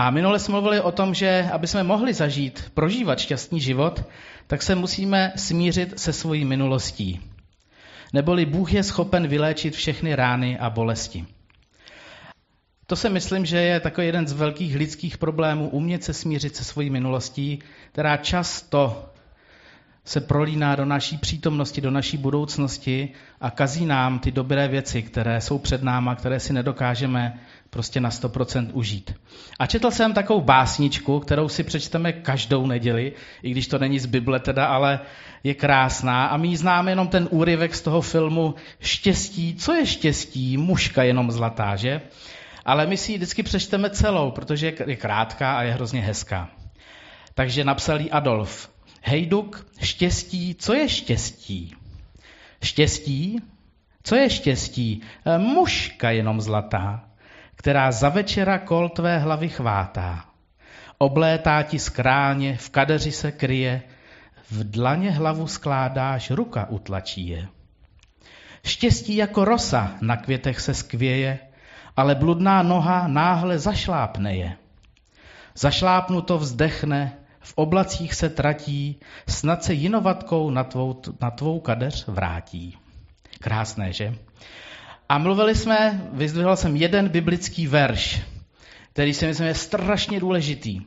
A minule jsme mluvili o tom, že aby jsme mohli zažít, prožívat šťastný život, tak se musíme smířit se svojí minulostí. Neboli Bůh je schopen vyléčit všechny rány a bolesti. To si myslím, že je takový jeden z velkých lidských problémů, umět se smířit se svojí minulostí, která často se prolíná do naší přítomnosti, do naší budoucnosti a kazí nám ty dobré věci, které jsou před náma, které si nedokážeme prostě na 100% užít. A četl jsem takovou básničku, kterou si přečteme každou neděli, i když to není z Bible teda, ale je krásná a my známe jenom ten úryvek z toho filmu Štěstí. Co je štěstí? Muška jenom zlatá, že? Ale my si ji vždycky přečteme celou, protože je krátká a je hrozně hezká. Takže napsal jí Adolf. Hejduk, štěstí, co je štěstí? Štěstí? Co je štěstí? E, muška jenom zlatá, která za večera kol tvé hlavy chvátá. Oblétá ti skráně, v kadeři se kryje, v dlaně hlavu skládáš, ruka utlačí je. Štěstí jako rosa na květech se skvěje, ale bludná noha náhle zašlápne je. Zašlápnuto vzdechne, v oblacích se tratí, snad se jinovatkou na tvou, na tvou kadeř vrátí. Krásné, že? A mluvili jsme, vyzdvihl jsem jeden biblický verš, který si myslím je strašně důležitý.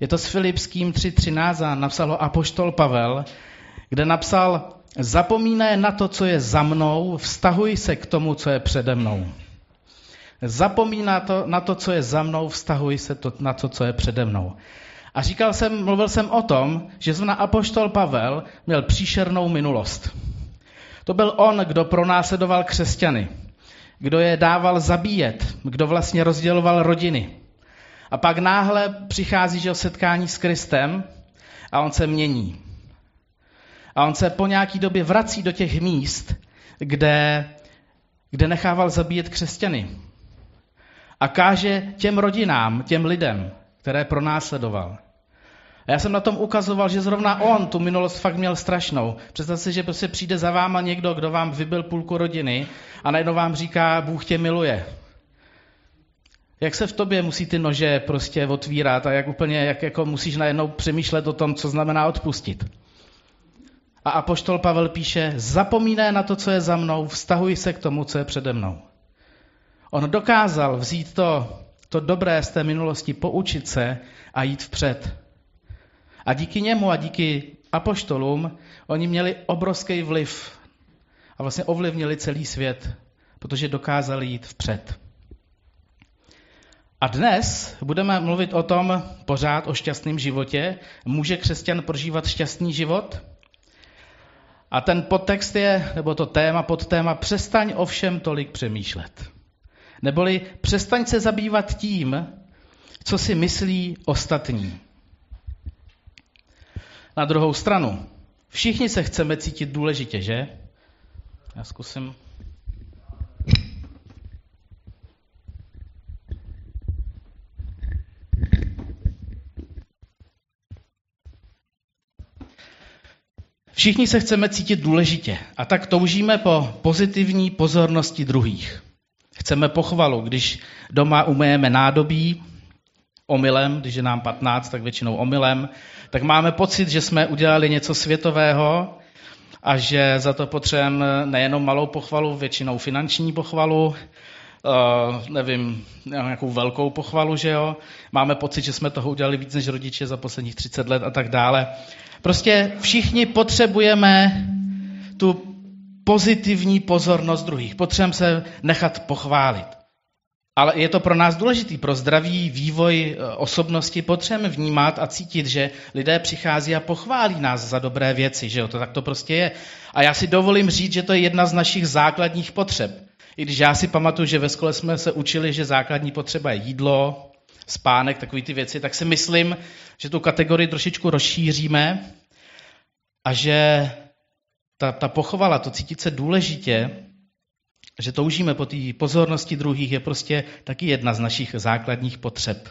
Je to s Filipským 3.13 a napsal ho Apoštol Pavel, kde napsal, zapomínej na to, co je za mnou, vztahuj se k tomu, co je přede mnou. Zapomíná to, na to, co je za mnou, vztahuj se to, na to, co je přede mnou. A říkal jsem, mluvil jsem o tom, že zrovna Apoštol Pavel měl příšernou minulost. To byl on, kdo pronásledoval křesťany, kdo je dával zabíjet, kdo vlastně rozděloval rodiny. A pak náhle přichází že o setkání s Kristem a on se mění. A on se po nějaký době vrací do těch míst, kde, kde nechával zabíjet křesťany. A káže těm rodinám, těm lidem, které pronásledoval. A já jsem na tom ukazoval, že zrovna on tu minulost fakt měl strašnou. Představte si, že prostě přijde za váma někdo, kdo vám vybil půlku rodiny a najednou vám říká, Bůh tě miluje. Jak se v tobě musí ty nože prostě otvírat a jak úplně, jak jako musíš najednou přemýšlet o tom, co znamená odpustit. A Apoštol Pavel píše, zapomínej na to, co je za mnou, vztahuj se k tomu, co je přede mnou. On dokázal vzít to, to dobré z té minulosti, poučit se a jít vpřed. A díky němu a díky apoštolům oni měli obrovský vliv a vlastně ovlivnili celý svět, protože dokázali jít vpřed. A dnes budeme mluvit o tom pořád o šťastném životě. Může křesťan prožívat šťastný život? A ten podtext je, nebo to téma, podtéma, přestaň ovšem tolik přemýšlet. Neboli přestaň se zabývat tím, co si myslí ostatní. Na druhou stranu, všichni se chceme cítit důležitě, že? Já zkusím. Všichni se chceme cítit důležitě a tak toužíme po pozitivní pozornosti druhých. Chceme pochvalu, když doma umyjeme nádobí omylem, když je nám 15, tak většinou omylem, tak máme pocit, že jsme udělali něco světového a že za to potřebujeme nejenom malou pochvalu, většinou finanční pochvalu, uh, nevím, nějakou velkou pochvalu, že jo. Máme pocit, že jsme toho udělali víc než rodiče za posledních 30 let a tak dále. Prostě všichni potřebujeme tu pozitivní pozornost druhých. Potřebujeme se nechat pochválit. Ale je to pro nás důležitý, pro zdravý vývoj e, osobnosti potřebujeme vnímat a cítit, že lidé přichází a pochválí nás za dobré věci, že jo, to tak to prostě je. A já si dovolím říct, že to je jedna z našich základních potřeb. I když já si pamatuju, že ve škole jsme se učili, že základní potřeba je jídlo, spánek, takové ty věci, tak si myslím, že tu kategorii trošičku rozšíříme a že ta, ta pochvala, to cítit se důležitě, že toužíme po té pozornosti druhých, je prostě taky jedna z našich základních potřeb.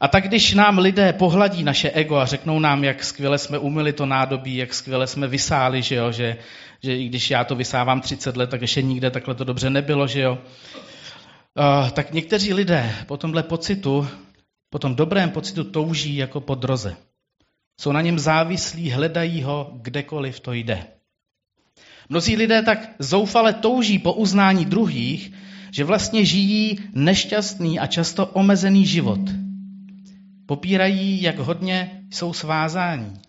A tak když nám lidé pohladí naše ego a řeknou nám, jak skvěle jsme umili to nádobí, jak skvěle jsme vysáli, že, jo, že, že i když já to vysávám 30 let, tak ještě nikde takhle to dobře nebylo, že jo, uh, tak někteří lidé po tomhle pocitu Po tom dobrém pocitu touží jako po droze. Jsou na něm závislí, hledají ho kdekoliv to jde. Mnozí lidé tak zoufale touží po uznání druhých, že vlastně žijí nešťastný a často omezený život. Popírají, jak hodně jsou svázání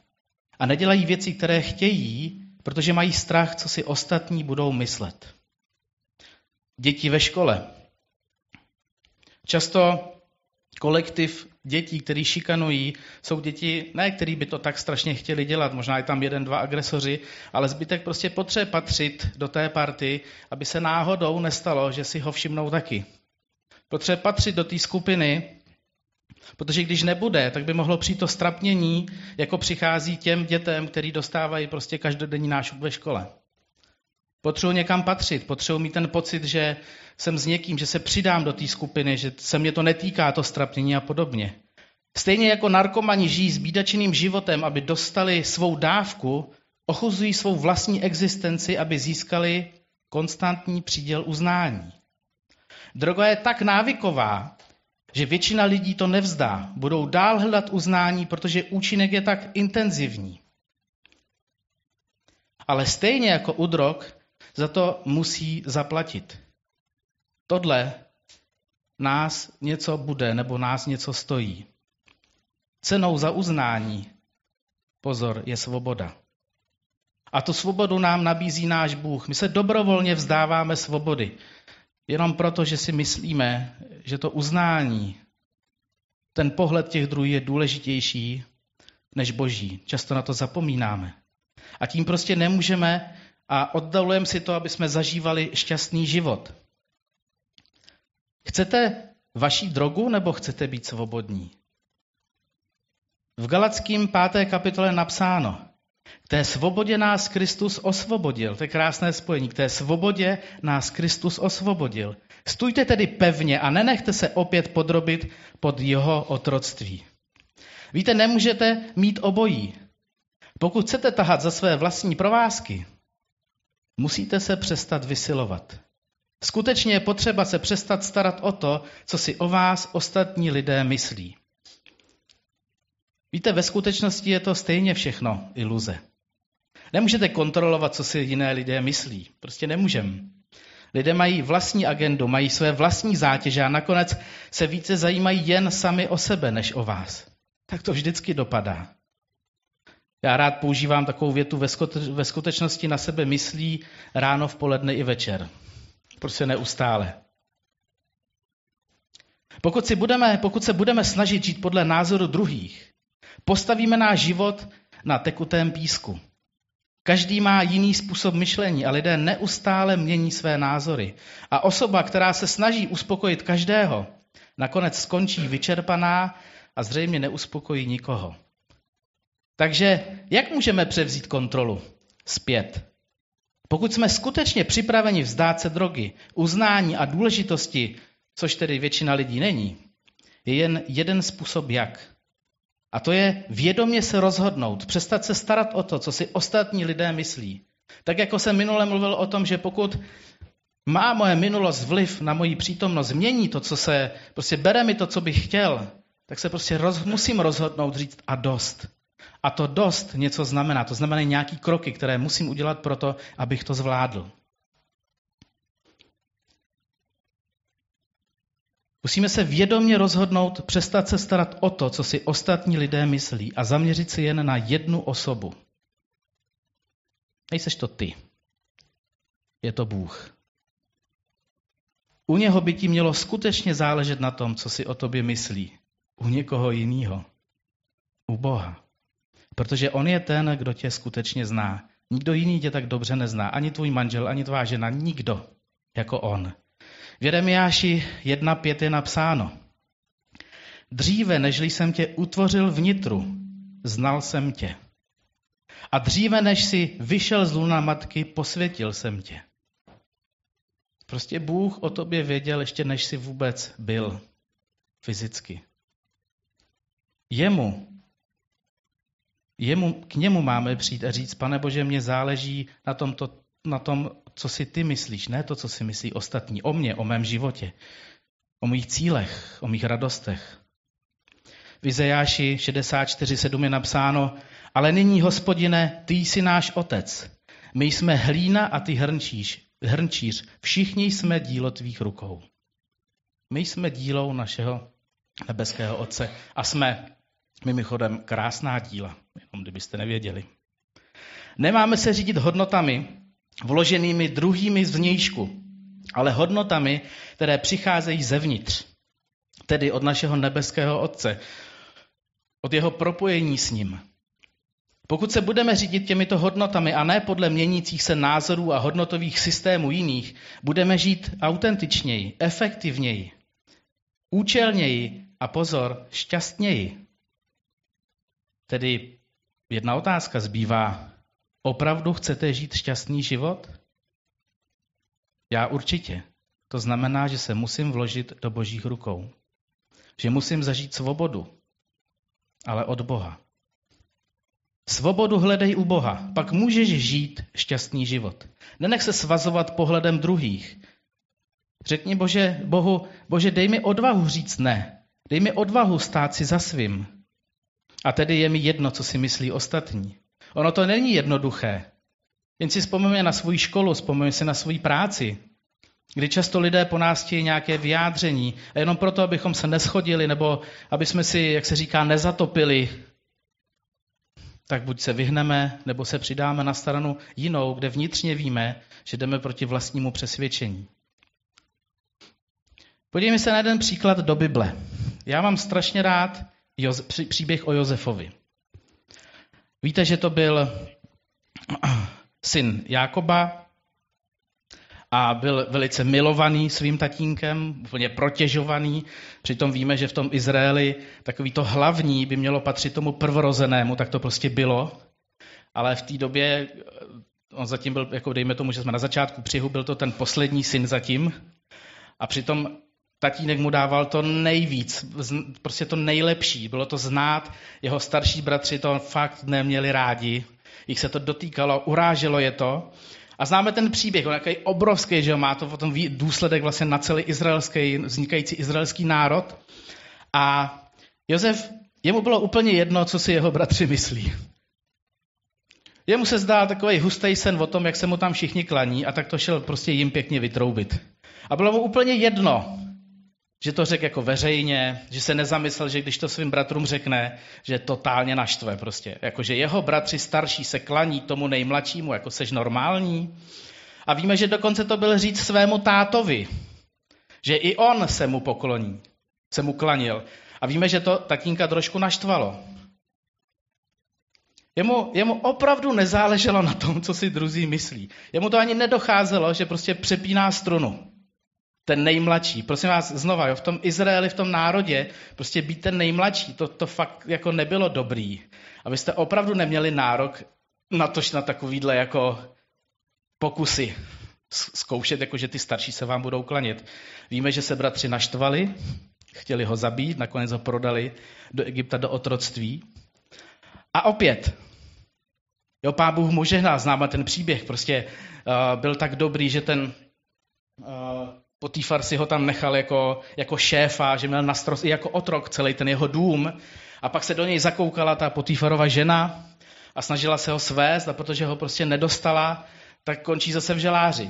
a nedělají věci, které chtějí, protože mají strach, co si ostatní budou myslet. Děti ve škole. Často kolektiv dětí, který šikanují, jsou děti, ne který by to tak strašně chtěli dělat, možná je tam jeden, dva agresoři, ale zbytek prostě potřebuje patřit do té party, aby se náhodou nestalo, že si ho všimnou taky. Potřebuje patřit do té skupiny, protože když nebude, tak by mohlo přijít to strapnění, jako přichází těm dětem, který dostávají prostě každodenní nášup ve škole. Potřebuji někam patřit, potřebuji mít ten pocit, že jsem s někým, že se přidám do té skupiny, že se mě to netýká, to strapnění a podobně. Stejně jako narkomani žijí s bídačeným životem, aby dostali svou dávku, ochuzují svou vlastní existenci, aby získali konstantní příděl uznání. Droga je tak návyková, že většina lidí to nevzdá. Budou dál hledat uznání, protože účinek je tak intenzivní. Ale stejně jako u drog, za to musí zaplatit. Tohle nás něco bude nebo nás něco stojí. Cenou za uznání, pozor, je svoboda. A tu svobodu nám nabízí náš Bůh. My se dobrovolně vzdáváme svobody. Jenom proto, že si myslíme, že to uznání, ten pohled těch druhů je důležitější než boží. Často na to zapomínáme. A tím prostě nemůžeme a oddalujeme si to, aby jsme zažívali šťastný život. Chcete vaší drogu nebo chcete být svobodní? V Galackým 5. kapitole napsáno, k té svobodě nás Kristus osvobodil. To je krásné spojení. K té svobodě nás Kristus osvobodil. Stůjte tedy pevně a nenechte se opět podrobit pod jeho otroctví. Víte, nemůžete mít obojí. Pokud chcete tahat za své vlastní provázky, musíte se přestat vysilovat. Skutečně je potřeba se přestat starat o to, co si o vás ostatní lidé myslí. Víte, ve skutečnosti je to stejně všechno iluze. Nemůžete kontrolovat, co si jiné lidé myslí. Prostě nemůžeme. Lidé mají vlastní agendu, mají své vlastní zátěže a nakonec se více zajímají jen sami o sebe, než o vás. Tak to vždycky dopadá. Já rád používám takovou větu, ve skutečnosti na sebe myslí ráno, v poledne i večer. Prostě neustále. Pokud, si budeme, pokud se budeme snažit žít podle názoru druhých, postavíme náš život na tekutém písku. Každý má jiný způsob myšlení a lidé neustále mění své názory. A osoba, která se snaží uspokojit každého, nakonec skončí vyčerpaná a zřejmě neuspokojí nikoho. Takže jak můžeme převzít kontrolu zpět? Pokud jsme skutečně připraveni vzdát se drogy, uznání a důležitosti, což tedy většina lidí není, je jen jeden způsob jak. A to je vědomě se rozhodnout, přestat se starat o to, co si ostatní lidé myslí. Tak jako jsem minule mluvil o tom, že pokud má moje minulost vliv na moji přítomnost, změní to, co se, prostě bere mi to, co bych chtěl, tak se prostě roz, musím rozhodnout říct a dost. A to dost něco znamená. To znamená nějaký kroky, které musím udělat pro to, abych to zvládl. Musíme se vědomě rozhodnout přestat se starat o to, co si ostatní lidé myslí a zaměřit se jen na jednu osobu. Nejseš to ty. Je to Bůh. U něho by ti mělo skutečně záležet na tom, co si o tobě myslí. U někoho jiného. U Boha. Protože on je ten, kdo tě skutečně zná. Nikdo jiný tě tak dobře nezná. Ani tvůj manžel, ani tvá žena. Nikdo jako on. V Jeremiáši 1.5 je napsáno. Dříve, nežli jsem tě utvořil vnitru, znal jsem tě. A dříve, než si vyšel z luna matky, posvětil jsem tě. Prostě Bůh o tobě věděl, ještě než si vůbec byl fyzicky. Jemu Jemu, k němu máme přijít a říct, pane Bože, mě záleží na, tomto, na tom, co si ty myslíš, ne to, co si myslí ostatní, o mně, o mém životě, o mých cílech, o mých radostech. v Izajáši 64.7 je napsáno, ale nyní, hospodine, ty jsi náš otec. My jsme hlína a ty hrnčíř. hrnčíř. Všichni jsme dílo tvých rukou. My jsme dílou našeho nebeského Otce a jsme mimochodem krásná díla, jenom kdybyste nevěděli. Nemáme se řídit hodnotami vloženými druhými zvnějšku, ale hodnotami, které přicházejí zevnitř, tedy od našeho nebeského Otce, od jeho propojení s ním. Pokud se budeme řídit těmito hodnotami a ne podle měnících se názorů a hodnotových systémů jiných, budeme žít autentičněji, efektivněji, účelněji a pozor, šťastněji. Tedy jedna otázka zbývá. Opravdu chcete žít šťastný život? Já určitě. To znamená, že se musím vložit do božích rukou. Že musím zažít svobodu, ale od Boha. Svobodu hledej u Boha, pak můžeš žít šťastný život. Nenech se svazovat pohledem druhých. Řekni Bože, Bohu, Bože, dej mi odvahu říct ne. Dej mi odvahu stát si za svým. A tedy je mi jedno, co si myslí ostatní. Ono to není jednoduché. Jen si vzpomeňme na svou školu, vzpomeňme si na svou práci, kdy často lidé po nás chtějí nějaké vyjádření a jenom proto, abychom se neschodili nebo aby jsme si, jak se říká, nezatopili, tak buď se vyhneme, nebo se přidáme na stranu jinou, kde vnitřně víme, že jdeme proti vlastnímu přesvědčení. Podívejme se na jeden příklad do Bible. Já mám strašně rád příběh o Josefovi. Víte, že to byl syn Jákoba a byl velice milovaný svým tatínkem, úplně protěžovaný. Přitom víme, že v tom Izraeli takový to hlavní by mělo patřit tomu prvorozenému, tak to prostě bylo. Ale v té době, on zatím byl, jako dejme tomu, že jsme na začátku přihu, byl to ten poslední syn zatím. A přitom tatínek mu dával to nejvíc, prostě to nejlepší. Bylo to znát, jeho starší bratři to fakt neměli rádi, jich se to dotýkalo, uráželo je to. A známe ten příběh, on je obrovský, že má to potom důsledek vlastně na celý izraelský, vznikající izraelský národ. A Josef, jemu bylo úplně jedno, co si jeho bratři myslí. Jemu se zdá takový hustý sen o tom, jak se mu tam všichni klaní a tak to šel prostě jim pěkně vytroubit. A bylo mu úplně jedno, že to řekl jako veřejně, že se nezamyslel, že když to svým bratrům řekne, že totálně naštve prostě. Jako, že jeho bratři starší se klaní tomu nejmladšímu, jako seš normální. A víme, že dokonce to byl říct svému tátovi, že i on se mu pokloní, se mu klanil. A víme, že to tatínka trošku naštvalo. Jemu, jemu opravdu nezáleželo na tom, co si druzí myslí. Jemu to ani nedocházelo, že prostě přepíná strunu ten nejmladší. Prosím vás, znova, jo, v tom Izraeli, v tom národě, prostě být ten nejmladší, to, to fakt jako nebylo dobrý. Abyste opravdu neměli nárok na to, na takovýhle jako pokusy zkoušet, jako že ty starší se vám budou klanět. Víme, že se bratři naštvali, chtěli ho zabít, nakonec ho prodali do Egypta do otroctví. A opět, jo, pán Bůh mu žehnal, známe ten příběh, prostě uh, byl tak dobrý, že ten uh, Potýfar si ho tam nechal jako, jako šéfa, že měl na i jako otrok celý ten jeho dům. A pak se do něj zakoukala ta Potýfarova žena a snažila se ho svést a protože ho prostě nedostala, tak končí zase v želáři.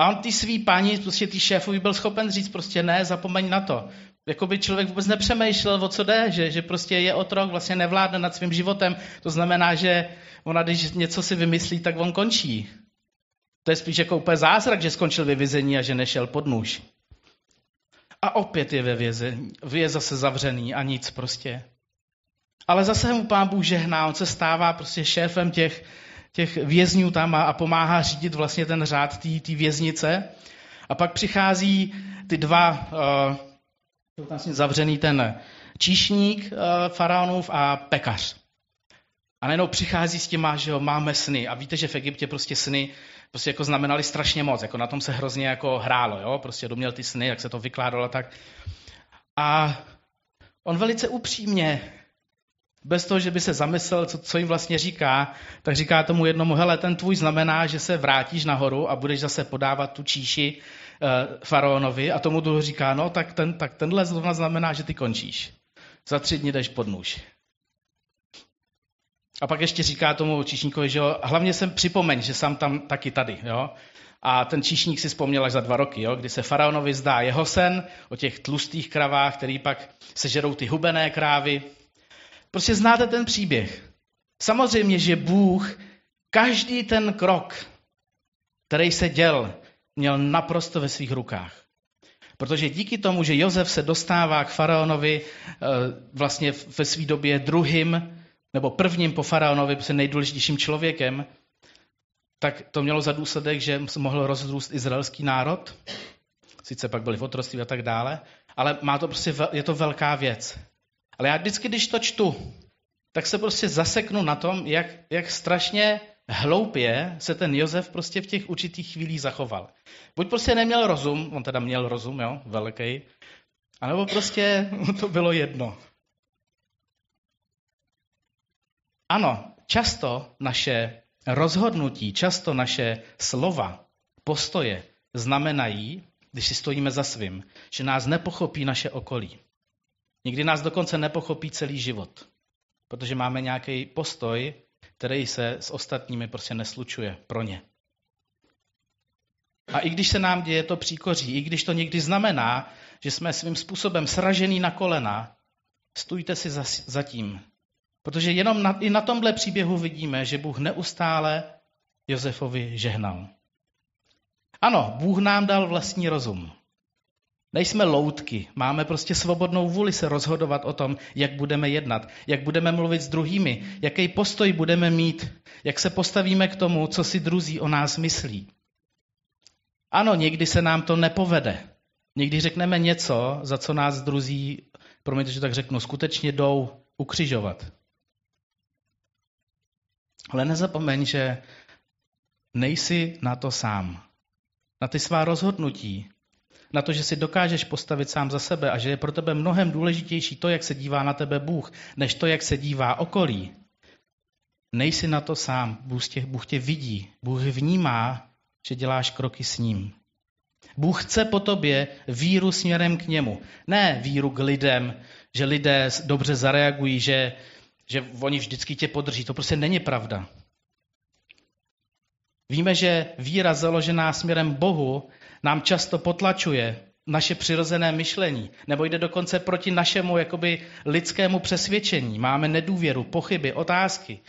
A on ty svý páni, prostě ty šéfovi byl schopen říct prostě ne, zapomeň na to. Jakoby člověk vůbec nepřemýšlel, o co jde, že, že prostě je otrok, vlastně nevládne nad svým životem. To znamená, že ona, když něco si vymyslí, tak on končí. To je spíš jako úplně zázrak, že skončil ve vězení a že nešel pod nůž. A opět je ve vězení, je zase zavřený a nic prostě. Ale zase mu pán Bůh žehná, on se stává prostě šéfem těch, těch vězňů tam a, a pomáhá řídit vlastně ten řád té věznice. A pak přichází ty dva, uh, vlastně zavřený ten číšník uh, faraonův a pekař. A najednou přichází s těma, že jo, máme sny. A víte, že v Egyptě prostě sny prostě jako znamenali strašně moc. Jako na tom se hrozně jako hrálo, jo. Prostě doměl ty sny, jak se to vykládalo tak. A on velice upřímně Bez toho, že by se zamyslel, co, co jim vlastně říká, tak říká tomu jednomu, hele, ten tvůj znamená, že se vrátíš nahoru a budeš zase podávat tu číši uh, faraonovi a tomu druhý říká, no tak, ten, tak tenhle zrovna znamená, že ty končíš. Za tři dny jdeš pod nůž. A pak ještě říká tomu číšníkovi, že jo, hlavně jsem připomeň, že jsem tam taky tady, jo. A ten číšník si vzpomněl až za dva roky, jo, kdy se faraonovi zdá jeho sen o těch tlustých kravách, který pak sežerou ty hubené krávy. Prostě znáte ten příběh. Samozřejmě, že Bůh každý ten krok, který se děl, měl naprosto ve svých rukách. Protože díky tomu, že Jozef se dostává k faraonovi eh, vlastně ve své době druhým nebo prvním po faraonovi, prostě nejdůležitějším člověkem, tak to mělo za důsledek, že se mohl rozrůst izraelský národ, sice pak byli v otroství a tak dále, ale má to prostě, je to velká věc. Ale já vždycky, když to čtu, tak se prostě zaseknu na tom, jak, jak strašně hloupě se ten Jozef prostě v těch určitých chvílích zachoval. Buď prostě neměl rozum, on teda měl rozum, jo, velký, anebo prostě to bylo jedno. Ano, často naše rozhodnutí, často naše slova, postoje znamenají, když si stojíme za svým, že nás nepochopí naše okolí. Někdy nás dokonce nepochopí celý život, protože máme nějaký postoj, který se s ostatními prostě neslučuje pro ně. A i když se nám děje to příkoří, i když to někdy znamená, že jsme svým způsobem sražený na kolena, stůjte si za, za tím, Protože jenom na, i na tomhle příběhu vidíme, že Bůh neustále Josefovi žehnal. Ano, Bůh nám dal vlastní rozum. Nejsme loutky, máme prostě svobodnou vůli se rozhodovat o tom, jak budeme jednat, jak budeme mluvit s druhými, jaký postoj budeme mít, jak se postavíme k tomu, co si druzí o nás myslí. Ano, někdy se nám to nepovede. Někdy řekneme něco, za co nás druzí, promiňte, že tak řeknu, skutečně jdou ukřižovat. Ale nezapomeň, že nejsi na to sám. Na ty svá rozhodnutí, na to, že si dokážeš postavit sám za sebe a že je pro tebe mnohem důležitější to, jak se dívá na tebe Bůh, než to, jak se dívá okolí. Nejsi na to sám. Bůh tě, Bůh tě vidí. Bůh vnímá, že děláš kroky s ním. Bůh chce po tobě víru směrem k němu. Ne víru k lidem, že lidé dobře zareagují, že že oni vždycky tě podrží. To prostě není pravda. Víme, že víra založená směrem Bohu nám často potlačuje naše přirozené myšlení, nebo jde dokonce proti našemu jakoby lidskému přesvědčení. Máme nedůvěru, pochyby, otázky,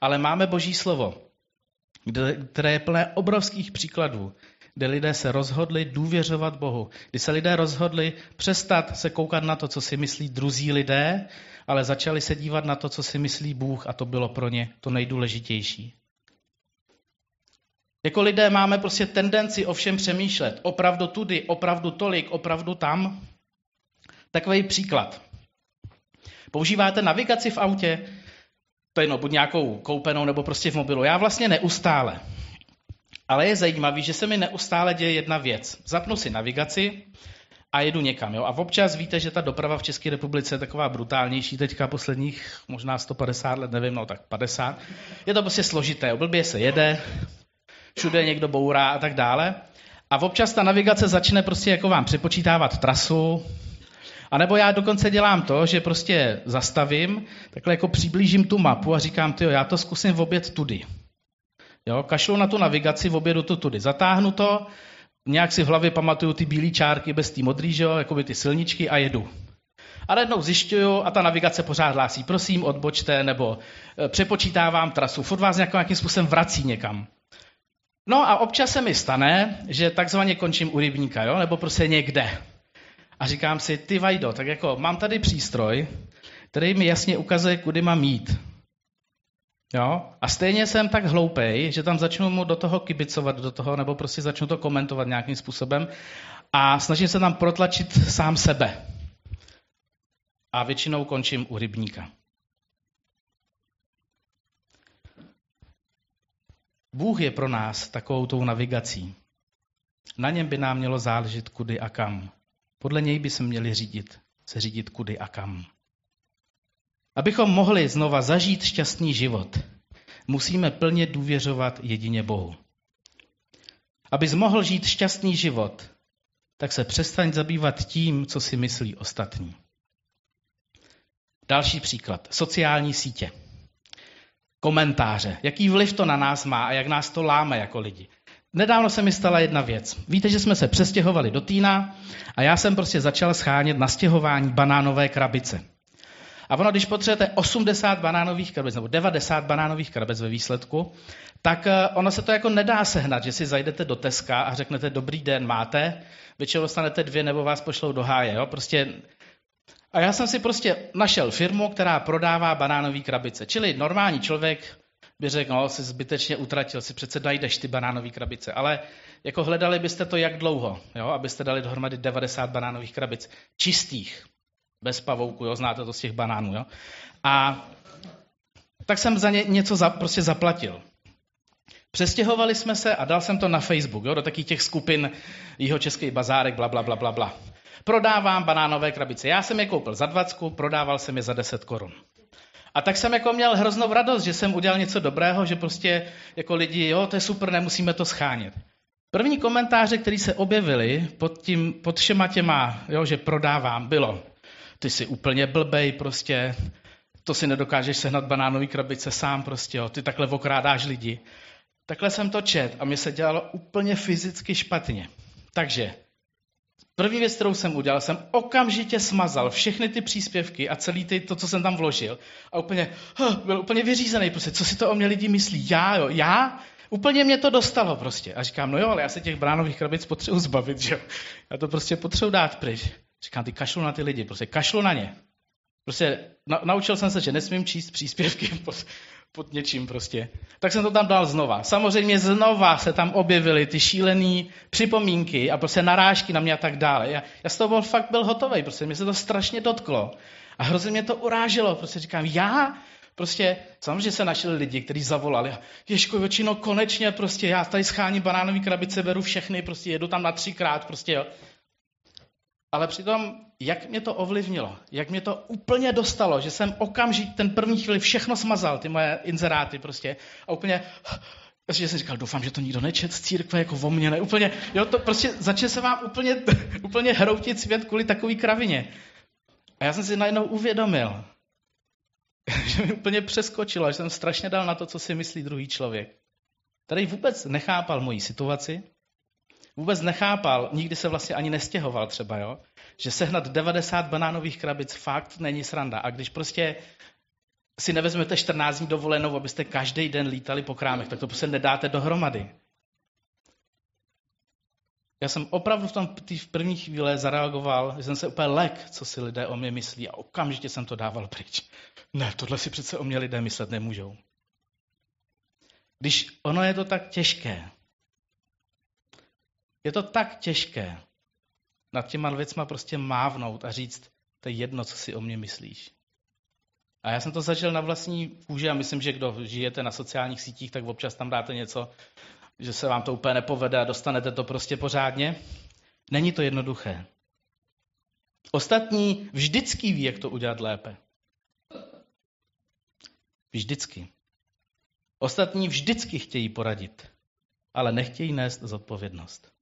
ale máme Boží slovo, které je plné obrovských příkladů, kde lidé se rozhodli důvěřovat Bohu, kdy se lidé rozhodli přestat se koukat na to, co si myslí druzí lidé ale začali se dívat na to, co si myslí Bůh a to bylo pro ně to nejdůležitější. Jako lidé máme prostě tendenci o všem přemýšlet. Opravdu tudy, opravdu tolik, opravdu tam. Takový příklad. Používáte navigaci v autě? To je no, buď nějakou koupenou nebo prostě v mobilu. Já vlastně neustále. Ale je zajímavý, že se mi neustále děje jedna věc. Zapnu si navigaci a jedu někam. Jo? A občas víte, že ta doprava v České republice je taková brutálnější teďka posledních možná 150 let, nevím, no tak 50. Je to prostě složité, blbě se jede, všude někdo bourá a tak dále. A občas ta navigace začne prostě jako vám přepočítávat trasu, a nebo já dokonce dělám to, že prostě zastavím, takhle jako přiblížím tu mapu a říkám, ty já to zkusím v oběd tudy. Jo, kašlu na tu navigaci, v obědu to tudy. Zatáhnu to, nějak si v hlavě pamatuju ty bílé čárky bez té modrý, že jo, jako by ty silničky a jedu. A najednou zjišťuju a ta navigace pořád hlásí, prosím, odbočte, nebo e, přepočítávám trasu, furt vás nějakým způsobem vrací někam. No a občas se mi stane, že takzvaně končím u rybníka, jo, nebo prostě někde. A říkám si, ty vajdo, tak jako mám tady přístroj, který mi jasně ukazuje, kudy mám jít. Jo? A stejně jsem tak hloupej, že tam začnu mu do toho kibicovat, do toho, nebo prostě začnu to komentovat nějakým způsobem a snažím se tam protlačit sám sebe. A většinou končím u rybníka. Bůh je pro nás takovou tou navigací. Na něm by nám mělo záležet kudy a kam. Podle něj by se měli řídit, se řídit kudy a kam. Abychom mohli znova zažít šťastný život, musíme plně důvěřovat jedině Bohu. Abys mohl žít šťastný život, tak se přestaň zabývat tím, co si myslí ostatní. Další příklad. Sociální sítě. Komentáře. Jaký vliv to na nás má a jak nás to láme jako lidi. Nedávno se mi stala jedna věc. Víte, že jsme se přestěhovali do Týna a já jsem prostě začal schánět na stěhování banánové krabice. A ono, když potřebujete 80 banánových krabic, nebo 90 banánových krabic ve výsledku, tak eh, ono se to jako nedá sehnat, že si zajdete do Teska a řeknete, dobrý den, máte, většinou dostanete dvě nebo vás pošlou do háje. Jo? Prostě a já jsem si prostě našel firmu, která prodává banánové krabice. Čili normální člověk by řekl, no, si zbytečně utratil, si přece najdeš ty banánové krabice. Ale jako hledali byste to jak dlouho, jo? abyste dali dohromady 90 banánových krabic. Čistých, bez pavouku, jo? znáte to z těch banánů. Jo? A tak jsem za ně něco za, prostě zaplatil. Přestěhovali jsme se a dal jsem to na Facebook, jo, do takých těch skupin jeho český bazárek, bla, bla, bla, bla, bla. Prodávám banánové krabice. Já jsem je koupil za 20, prodával jsem je za 10 korun. A tak jsem jako měl hroznou radost, že jsem udělal něco dobrého, že prostě jako lidi, jo, to je super, nemusíme to schánět. První komentáře, které se objevily pod, tím, pod všema těma, jo, že prodávám, bylo, ty jsi úplně blbej, prostě, to si nedokážeš sehnat banánový krabice sám, prostě, jo, ty takhle okrádáš lidi. Takhle jsem to čet a mi se dělalo úplně fyzicky špatně. Takže první věc, kterou jsem udělal, jsem okamžitě smazal všechny ty příspěvky a celý ty, to, co jsem tam vložil. A úplně, huh, byl úplně vyřízený, prostě, co si to o mě lidi myslí. Já, jo, já? Úplně mě to dostalo prostě. A říkám, no jo, ale já se těch bránových krabic potřebuji zbavit, že jo. Já to prostě potřebuji dát pryč. Říkám, ty kašlu na ty lidi, prostě kašlu na ně. Prostě na, naučil jsem se, že nesmím číst příspěvky pod, pod něčím prostě. Tak jsem to tam dal znova. Samozřejmě znova se tam objevily ty šílené připomínky a prostě narážky na mě a tak dále. Já, já z toho byl, fakt byl hotový, prostě mě se to strašně dotklo. A hrozně mě to uráželo. Prostě říkám, já Prostě samozřejmě se našli lidi, kteří zavolali. Ježko, většinou konečně prostě já tady scháním banánové krabice, beru všechny, prostě jedu tam na třikrát, prostě jo. Ale přitom, jak mě to ovlivnilo, jak mě to úplně dostalo, že jsem okamžitě ten první chvíli všechno smazal, ty moje inzeráty prostě, a úplně, že jsem říkal, doufám, že to nikdo nečet z církve, jako o mě, ne, úplně, jo, to prostě začne se vám úplně, úplně hroutit svět kvůli takový kravině. A já jsem si najednou uvědomil, že mi úplně přeskočilo, že jsem strašně dal na to, co si myslí druhý člověk. Tady vůbec nechápal moji situaci, vůbec nechápal, nikdy se vlastně ani nestěhoval třeba, jo? že sehnat 90 banánových krabic fakt není sranda. A když prostě si nevezmete 14 dní dovolenou, abyste každý den lítali po krámech, tak to prostě nedáte dohromady. Já jsem opravdu v tom v první chvíli zareagoval, že jsem se úplně lek, co si lidé o mě myslí a okamžitě jsem to dával pryč. Ne, tohle si přece o mě lidé myslet nemůžou. Když ono je to tak těžké, je to tak těžké nad těma věcma prostě mávnout a říct, to je jedno, co si o mě myslíš. A já jsem to zažil na vlastní kůži a myslím, že kdo žijete na sociálních sítích, tak občas tam dáte něco, že se vám to úplně nepovede a dostanete to prostě pořádně. Není to jednoduché. Ostatní vždycky ví, jak to udělat lépe. Vždycky. Ostatní vždycky chtějí poradit, ale nechtějí nést zodpovědnost.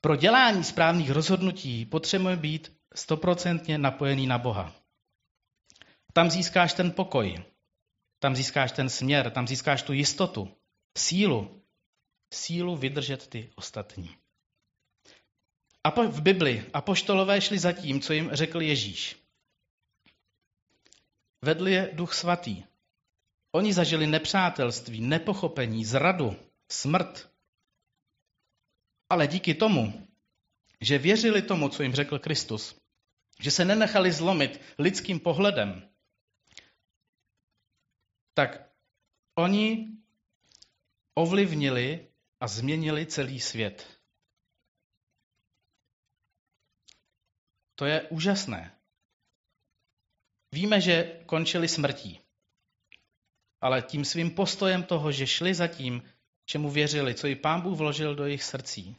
Pro dělání správných rozhodnutí potřebujeme být stoprocentně napojený na Boha. Tam získáš ten pokoj, tam získáš ten směr, tam získáš tu jistotu, sílu, sílu vydržet ty ostatní. A v Bibli apoštolové šli za tím, co jim řekl Ježíš. Vedl je duch svatý. Oni zažili nepřátelství, nepochopení, zradu, smrt. Ale díky tomu, že věřili tomu, co jim řekl Kristus, že se nenechali zlomit lidským pohledem, tak oni ovlivnili a změnili celý svět. To je úžasné. Víme, že končili smrtí. Ale tím svým postojem toho, že šli za tím, čemu věřili, co i pán Bůh vložil do jejich srdcí,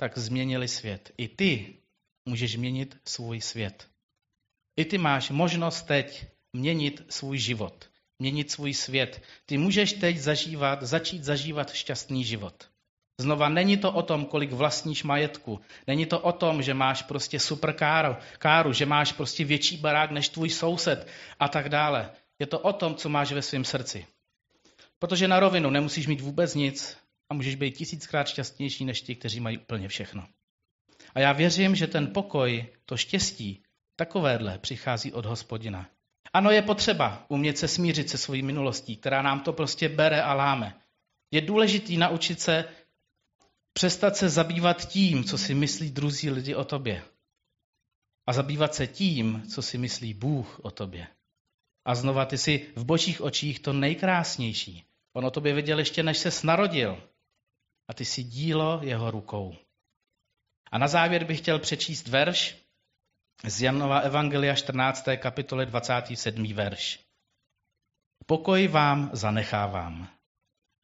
tak změnili svět. I ty můžeš změnit svůj svět. I ty máš možnost teď měnit svůj život, měnit svůj svět. Ty můžeš teď zažívat, začít zažívat šťastný život. Znova, není to o tom, kolik vlastníš majetku. Není to o tom, že máš prostě super káru, káru, že máš prostě větší barák než tvůj soused a tak dále. Je to o tom, co máš ve svém srdci. Protože na rovinu nemusíš mít vůbec nic a můžeš být tisíckrát šťastnější než ti, kteří mají úplně všechno. A já věřím, že ten pokoj, to štěstí, takovéhle přichází od hospodina. Ano, je potřeba umět se smířit se svojí minulostí, která nám to prostě bere a láme. Je důležitý naučit se přestat se zabývat tím, co si myslí druzí lidi o tobě. A zabývat se tím, co si myslí Bůh o tobě. A znova ty jsi v božích očích to nejkrásnější. On o tobě věděl ještě, než se narodil. A ty jsi dílo jeho rukou. A na závěr bych chtěl přečíst verš z Janova Evangelia 14. kapitole 27. verš. Pokoj vám zanechávám.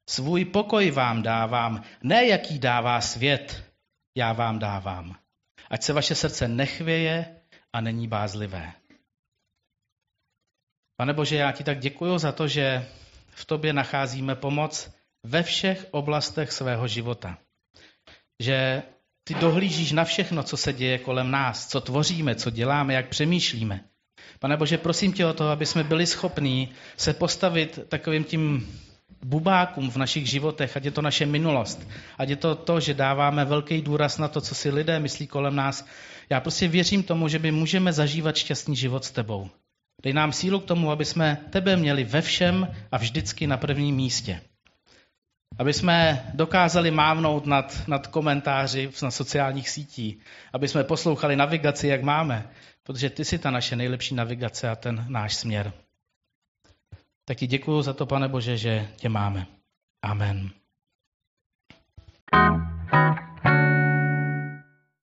Svůj pokoj vám dávám, ne jaký dává svět, já vám dávám. Ať se vaše srdce nechvěje a není bázlivé. Pane Bože, já ti tak děkuji za to, že v tobě nacházíme pomoc ve všech oblastech svého života. Že ty dohlížíš na všechno, co se děje kolem nás, co tvoříme, co děláme, jak přemýšlíme. Pane Bože, prosím tě o to, aby jsme byli schopní se postavit takovým tím bubákům v našich životech, ať je to naše minulost, ať je to to, že dáváme velký důraz na to, co si lidé myslí kolem nás. Já prostě věřím tomu, že my můžeme zažívat šťastný život s tebou. Dej nám sílu k tomu, aby jsme tebe měli ve všem a vždycky na prvním místě. Aby jsme dokázali mávnout nad, nad komentáři na sociálních sítích. Aby jsme poslouchali navigaci, jak máme. Protože ty jsi ta naše nejlepší navigace a ten náš směr. Tak ti děkuji za to, pane Bože, že tě máme. Amen. thank you